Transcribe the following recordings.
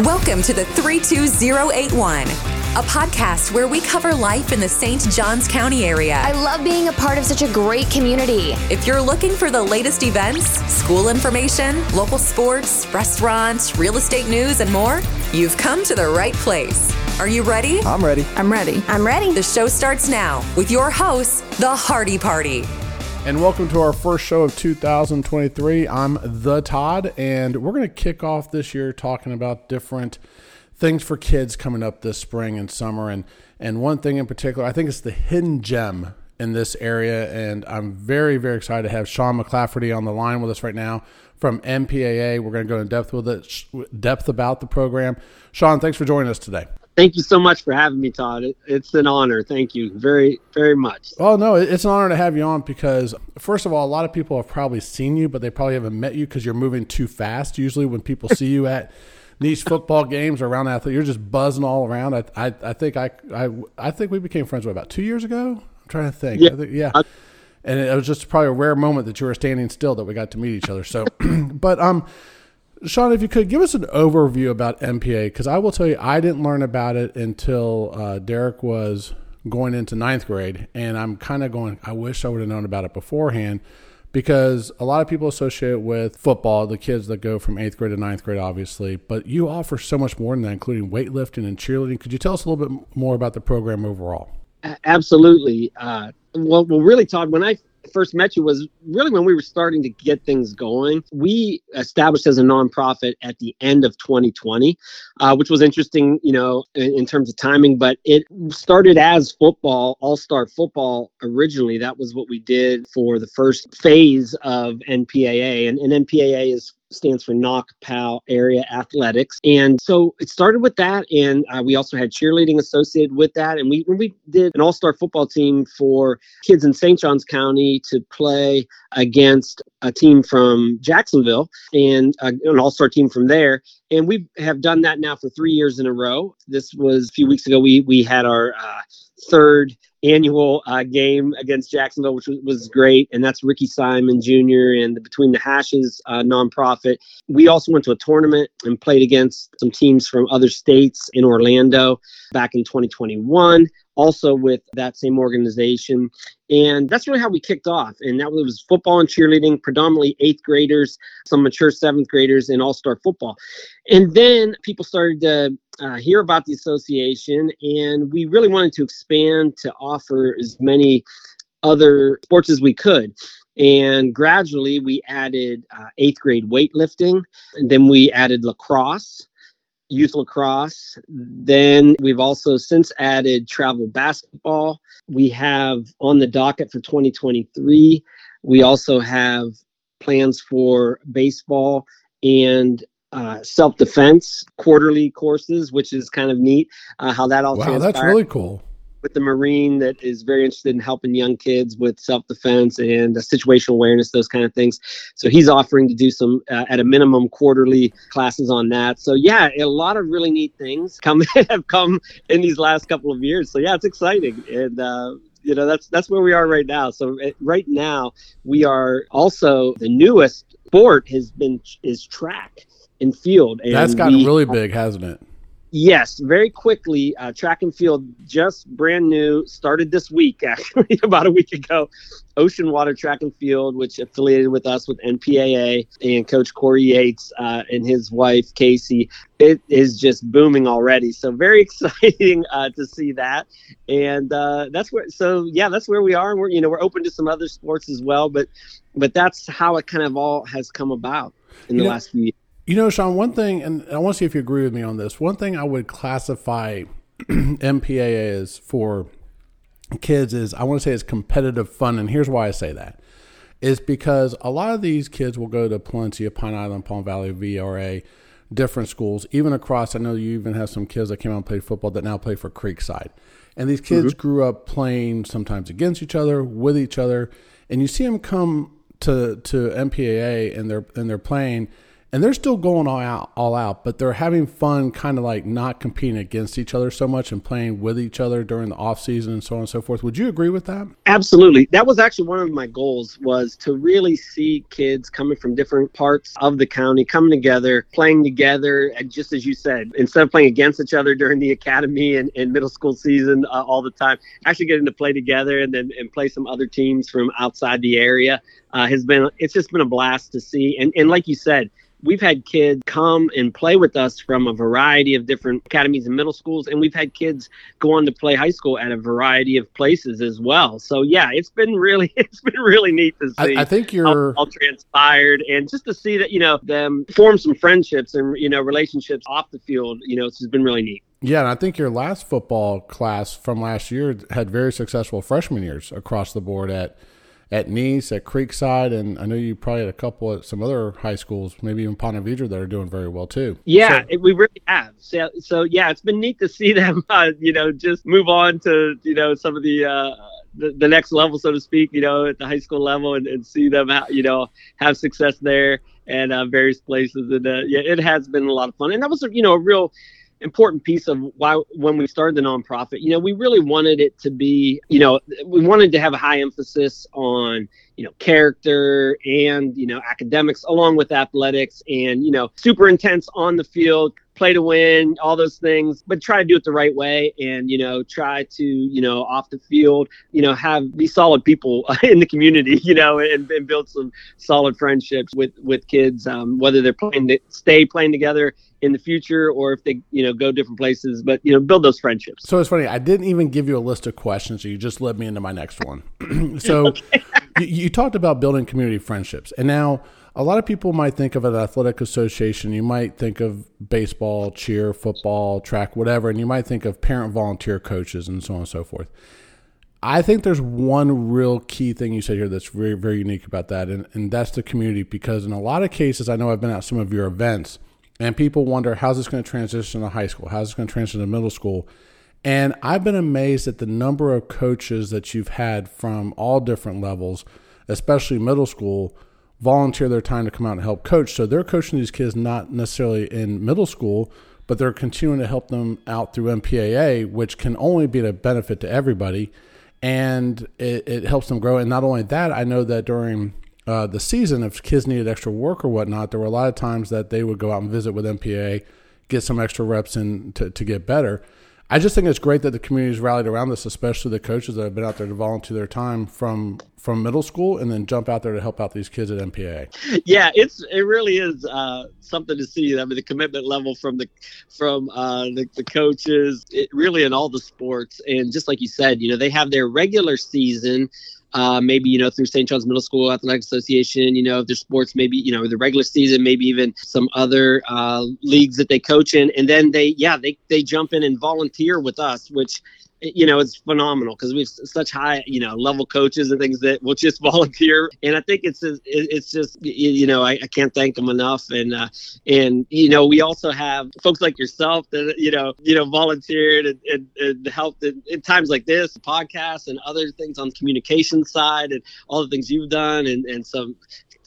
Welcome to the 32081, a podcast where we cover life in the St. Johns County area. I love being a part of such a great community. If you're looking for the latest events, school information, local sports, restaurants, real estate news, and more, you've come to the right place. Are you ready? I'm ready. I'm ready. I'm ready. The show starts now with your hosts, The Hardie Party. And welcome to our first show of 2023. I'm the Todd, and we're going to kick off this year talking about different things for kids coming up this spring and summer. And and one thing in particular, I think it's the hidden gem in this area, and I'm very very excited to have Sean McClafferty on the line with us right now from NPAA. We're going to go in depth with it, depth about the program. Sean, thanks for joining us today. Thank you so much for having me, Todd. It, it's an honor. Thank you very, very much. Oh no, it's an honor to have you on because first of all, a lot of people have probably seen you, but they probably haven't met you because you're moving too fast. Usually, when people see you at Nease football games or around that, you're just buzzing all around. I, I, I think I, I, I think we became friends what, about two years ago. I'm trying to think. Yeah. Think, yeah. and it was just probably a rare moment that you were standing still that we got to meet each other. So, but um. Sean, if you could give us an overview about MPA, because I will tell you, I didn't learn about it until uh, Derek was going into ninth grade, and I'm kind of going. I wish I would have known about it beforehand, because a lot of people associate it with football, the kids that go from eighth grade to ninth grade, obviously. But you offer so much more than that, including weightlifting and cheerleading. Could you tell us a little bit more about the program overall? Absolutely. Uh, well, well, really, Todd, when I first met you was really when we were starting to get things going. We established as a nonprofit at the end of 2020, uh, which was interesting, you know, in, in, terms of timing. But it started as football, all star football originally. That was what we did for the first phase of NPAA. And, and NPAA is stands for Knock Pal Area Athletics. And so it started with that. And uh, we also had cheerleading associated with that. And we, we did an all star football team for kids in St. Johns County to play against a team from Jacksonville and uh, an all star team from there. And we have done that now for three years in a row. This was a few weeks ago. We, we had our uh, third annual uh, game against Jacksonville, which was, great. And that's Ricky Simon Jr. and the Between the Hashes uh, nonprofit. We also went to a tournament and played against some teams from other states in Orlando back in 2021 also with that same organization. And that's really how we kicked off. And that was football and cheerleading, predominantly eighth graders, some mature seventh graders, and all star football. And then people started to uh, hear about the association, and we really wanted to expand to offer as many other sports as we could. And gradually, we added uh, eighth grade weightlifting, and then we added lacrosse youth lacrosse. Then we've also since added travel basketball. We have on the docket for 2023, we also have plans for baseball and uh, self defense quarterly courses, which is kind of neat uh, how that all Wow, transpired. that's really cool with the Marine that is very interested in helping young kids with self defense and uh, situational awareness, those kind of things. So he's offering to do some, uh, at a minimum, quarterly classes on that. So yeah, a lot of really neat things come have come in these last couple of years. So yeah, it's exciting and. Uh, you know that's that's where we are right now. So right now we are also the newest sport has been is track and field. And that's gotten we, really big, hasn't it? Yes, very quickly. Uh, track and field, just brand new, started this week, actually, about a week ago. Ocean Water Track and Field, which affiliated with us with NPAA and Coach Corey Yates uh, and his wife, Casey. It is just booming already. So, very exciting uh, to see that. And uh, that's where, so yeah, that's where we are. And we're, you know, we're open to some other sports as well. But, but that's how it kind of all has come about in the last few years. You know, Sean, one thing, and I want to see if you agree with me on this. One thing I would classify MPA as for kids is I want to say it's competitive fun. And here's why I say that is because a lot of these kids will go to Palencia, Pine Island, Palm Valley, VRA, different schools, even across. I know you even have some kids that came out and played football that now play for Creekside. And these kids mm-hmm. grew up playing sometimes against each other, with each other. And you see them come to, to NPAA and they're, and they're playing – and they're still going all out, all out, but they're having fun, kind of like not competing against each other so much and playing with each other during the off season and so on and so forth. Would you agree with that? Absolutely. That was actually one of my goals was to really see kids coming from different parts of the county coming together, playing together, and just as you said, instead of playing against each other during the academy and, and middle school season uh, all the time, actually getting to play together and then and play some other teams from outside the area uh, has been it's just been a blast to see. And and like you said, we've had kids come and play with us from a variety of different academies and middle schools and we've had kids go on to play high school at a variety of places as well. So yeah it's been really it's been really neat to see I, I think you're all transpired and just to see that you know them form some friendships and you know relationships off the field you know it's been really neat. Yeah, and I think your last football class from last year had very successful freshman years across the board at at Nease, at Creekside, and I know you probably had a couple at some other high schools, maybe even Ponte Vedra, that are doing very well too. Yeah, so, it, we really have. So, so yeah, it's been neat to see them, uh, you know, just move on to you know some of the. Uh, the, the next level, so to speak, you know, at the high school level, and, and see them, you know, have success there and uh, various places. And uh, yeah, it has been a lot of fun. And that was, you know, a real important piece of why when we started the nonprofit you know we really wanted it to be you know we wanted to have a high emphasis on you know character and you know academics along with athletics and you know super intense on the field play to win all those things but try to do it the right way and you know try to you know off the field you know have be solid people in the community you know and, and build some solid friendships with with kids um, whether they're playing to stay playing together in the future or if they you know go different places but you know build those friendships. So it's funny i didn't even give you a list of questions so you just led me into my next one. So you, you talked about building community friendships and now a lot of people might think of an athletic association you might think of baseball cheer football track whatever and you might think of parent volunteer coaches and so on and so forth I think there's one real key thing you said here that's very, very unique about that, and, and that's the community. Because in a lot of cases, I know I've been at some of your events, and people wonder how's this going to transition to high school? How's this going to transition to middle school? And I've been amazed at the number of coaches that you've had from all different levels, especially middle school, volunteer their time to come out and help coach. So they're coaching these kids not necessarily in middle school, but they're continuing to help them out through NPAA, which can only be a benefit to everybody. And it, it helps them grow. And not only that, I know that during uh, the season, if kids needed extra work or whatnot, there were a lot of times that they would go out and visit with MPA, get some extra reps in to, to get better. I just think it's great that the community's rallied around this, especially the coaches that have been out there to volunteer their time from from middle school and then jump out there to help out these kids at MPA. Yeah, it's it really is uh, something to see. I mean, the commitment level from the from uh, the, the coaches, it, really in all the sports, and just like you said, you know, they have their regular season uh, maybe you know through St. Charles Middle School Athletic Association. You know, if there's sports, maybe you know the regular season, maybe even some other uh, leagues that they coach in, and then they yeah they they jump in and volunteer with us, which you know, it's phenomenal because we have such high, you know, level coaches and things that will just volunteer. And I think it's it's just you know I, I can't thank them enough. And uh, and you know we also have folks like yourself that you know you know volunteered and, and, and helped in, in times like this, podcasts and other things on the communication side and all the things you've done and and some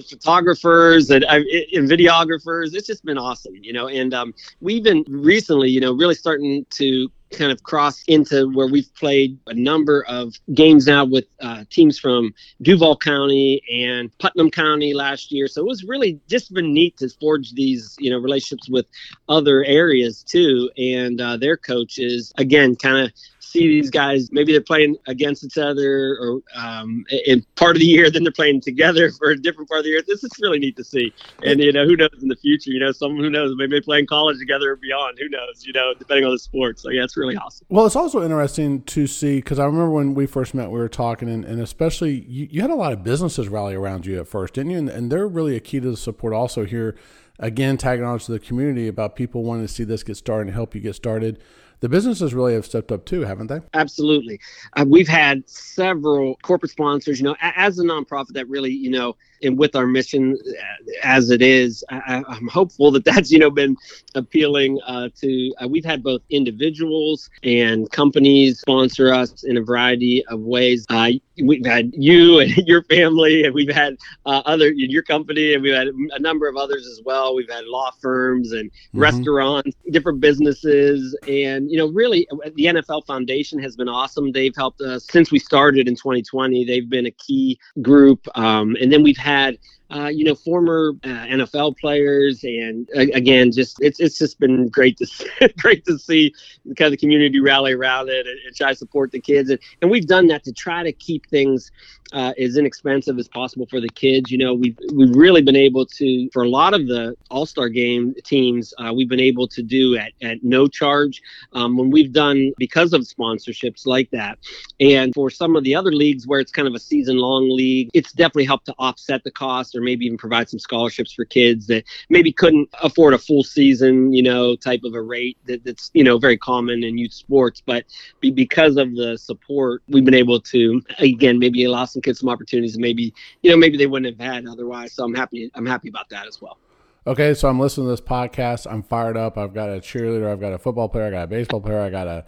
photographers and, and videographers. It's just been awesome, you know. And um, we've been recently, you know, really starting to kind of cross into where we've played a number of games now with uh, teams from Duval County and Putnam County last year. So it was really just been neat to forge these, you know, relationships with other areas too, and uh, their coaches. Again, kind of see these guys maybe they're playing against each other or um, in part of the year then they're playing together for a different part of the year. This is really neat to see. And you know who knows in the future you know someone who knows maybe they play in college together or beyond who knows you know depending on the sport so yeah it's really awesome. Well it's also interesting to see because i remember when we first met we were talking and, and especially you, you, had a lot of businesses rally around you at first didn't you? And, and they're really a key to the support also here. Again tagging on to the community about people wanting to see this get started and help you get started the businesses really have stepped up too, haven't they? Absolutely. Uh, we've had several corporate sponsors, you know, as a nonprofit that really, you know, and with our mission uh, as it is, I, am hopeful that that's, you know, been appealing uh, to, uh, we've had both individuals and companies sponsor us in a variety of ways. Uh, we've had you and your family, and we've had uh, other in your company, and we've had a number of others as well. We've had law firms and mm-hmm. restaurants, different businesses, and you know, really, the NFL Foundation has been awesome. They've helped us since we started in 2020. They've been a key group, um, and then we've had had uh, you know, former uh, NFL players, and uh, again, just it's it's just been great to see, great to see the kind of community rally around it and, and, try to support the kids, and, and we've done that to try to keep things uh, as inexpensive as possible for the kids. You know, we've we've really been able to for a lot of the All Star game teams, uh, we've been able to do at at no charge. Um, when we've done because of sponsorships like that, and for some of the other leagues where it's kind of a season long league, it's definitely helped to offset the cost or maybe even provide some scholarships for kids that maybe couldn't afford a full season, you know, type of a rate that, that's, you know, very common in youth sports. But be, because of the support, we've been able to, again, maybe allow some kids some opportunities maybe, you know, maybe they wouldn't have had otherwise. So I'm happy, I'm happy about that as well. Okay, so I'm listening to this podcast. I'm fired up. I've got a cheerleader. I've got a football player. I got a baseball player. I got a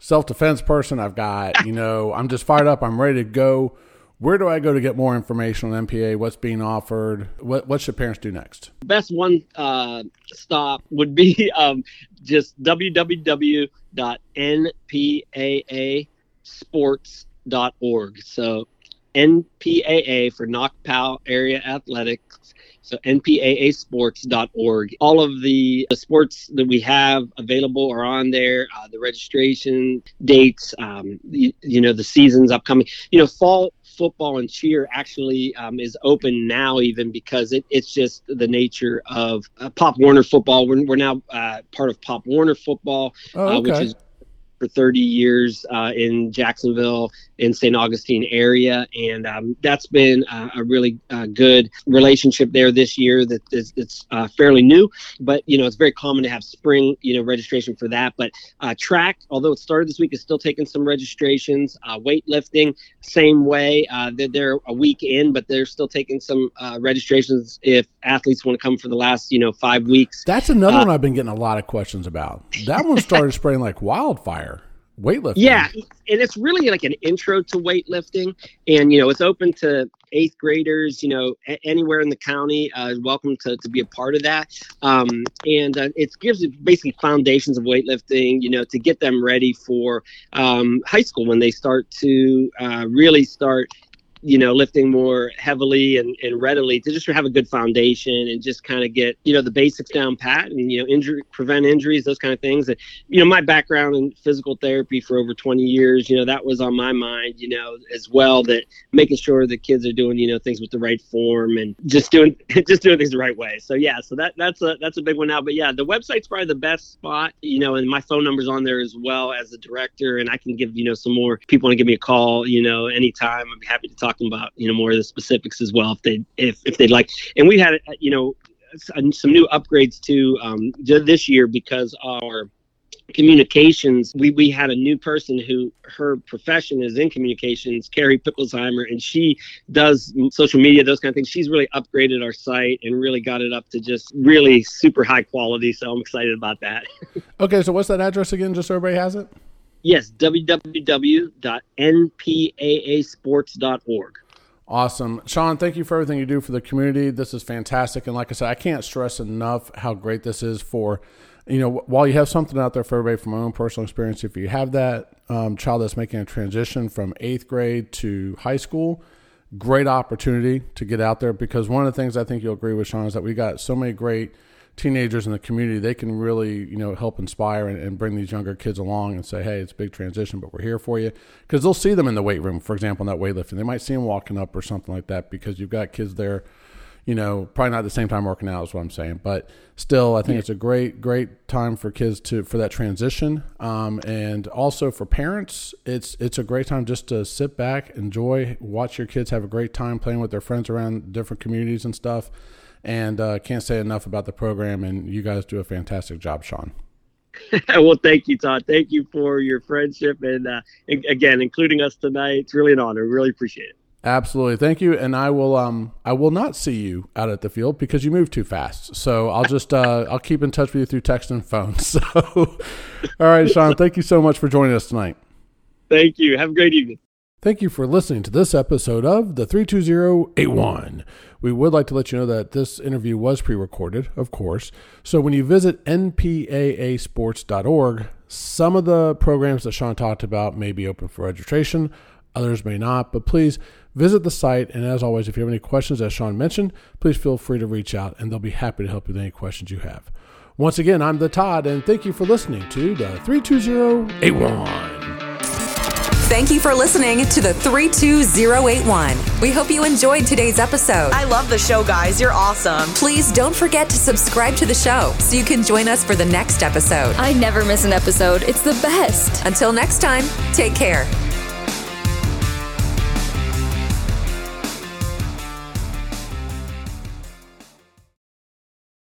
self defense person. I've got, you know, I'm just fired up. I'm ready to go. Where do I go to get more information on MPA? What's being offered? What what should parents do next? Best one uh, stop would be um, just www.npaasports.org. So NPAA for Knockpal Area Athletics. So npaasports.org. All of the, the sports that we have available are on there. Uh, the registration dates, um, you, you, know, the seasons upcoming. You know, fall football and cheer actually um, is open now, even because it, it's just the nature of uh, Pop Warner football. We're, we're now uh, part of Pop Warner football, oh, okay. uh, which is for 30 years uh, in Jacksonville in St. Augustine area, and um, that's been uh, a really uh, good relationship there this year. That is, it's uh, fairly new, but you know it's very common to have spring you know registration for that. But uh, track, although it started this week, is still taking some registrations. Uh, weightlifting, same way. they're, they're, a week in, but they're still taking some registrations if athletes want to come for the last you know five weeks. That's another one I've been getting a lot of questions about. That one started spreading like wildfire weightlifting. Yeah, and it's really like an intro to weightlifting, and you know it's open to eighth graders. You know, a- anywhere in the county, uh, welcome to, to be a part of that. Um, and uh, it gives basically foundations of weightlifting. You know, to get them ready for um, high school when they start to uh, really start you know, lifting more heavily and, and readily to just have a good foundation and just kind of get, you know, the basics down pat and, you know, injury, prevent injuries, those kind of things. And, you know, my background in physical therapy for over 20 years, you know, that was on my mind, you know, as well, that making sure the kids are doing, you know, things with the right form and just doing, just doing things the right way. So, yeah, so that, that's a, that's a big one now. But yeah, the website's probably the best spot, you know, and my phone number's on there as well as the director. And I can give, you know, some more people want to give me a call, you know, anytime. Be happy to talk talking about you know more of the specifics as well if they if if they'd like. And we had you know some new upgrades too um, this year because our communications we, we had a new person who her profession is in communications carrie picklesheimer and she does social media those kind of things. She's really upgraded our site and really got it up to just really super high quality so i'm excited about that. Okay so what's that address again just so everybody has it Yes, www.npaasports.org. Awesome. Sean, thank you for everything you do for the community. This is fantastic. And like I said, I can't stress enough how great this is for, you know, while you have something out there for everybody from my own personal experience, if you have that um, child that's making a transition from eighth grade to high school, great opportunity to get out there because one of the things I think you'll agree with, Sean, is that we got so many great – teenagers in the community, they can really, you know, help inspire and, and, bring these younger kids along and say, hey, it's a big transition, but we're here for you. Because they'll see them in the weight room, for example, in that weightlifting. They might see them walking up or something like that because you've got kids there, you know, probably not at the same time working out is what I'm saying. But still, I think yeah. it's a great, great time for kids to, for that transition. Um, and also for parents, it's, it's a great time just to sit back, enjoy, watch your kids have a great time playing with their friends around different communities and stuff and uh, can't say enough about the program. And you guys do a fantastic job, Sean. well, thank you, Todd. Thank you for your friendship and uh, again, including us tonight. It's really an honor. Really appreciate it. Absolutely, thank you. And I will, um, I will not see you out at the field because you move too fast. So I'll just, uh, I'll keep in touch with you through text and phone. So, all right, Sean, thank you so much for joining us tonight. Thank you. Have a great evening. Thank you for listening to this episode of the 32081. We would like to let you know that this interview was pre recorded, of course. So when you visit npaasports.org, some of the programs that Sean talked about may be open for registration, others may not, but please visit the site. And as always, if you have any questions, as Sean mentioned, please feel free to reach out and they'll be happy to help you with any questions you have. Once again, I'm the Todd, and thank you for listening to the 32081. Thank you for listening to the 32081. We hope you enjoyed today's episode. I love the show, guys. You're awesome. Please don't forget to subscribe to the show so you can join us for the next episode. I never miss an episode. It's the best. Until next time, take care.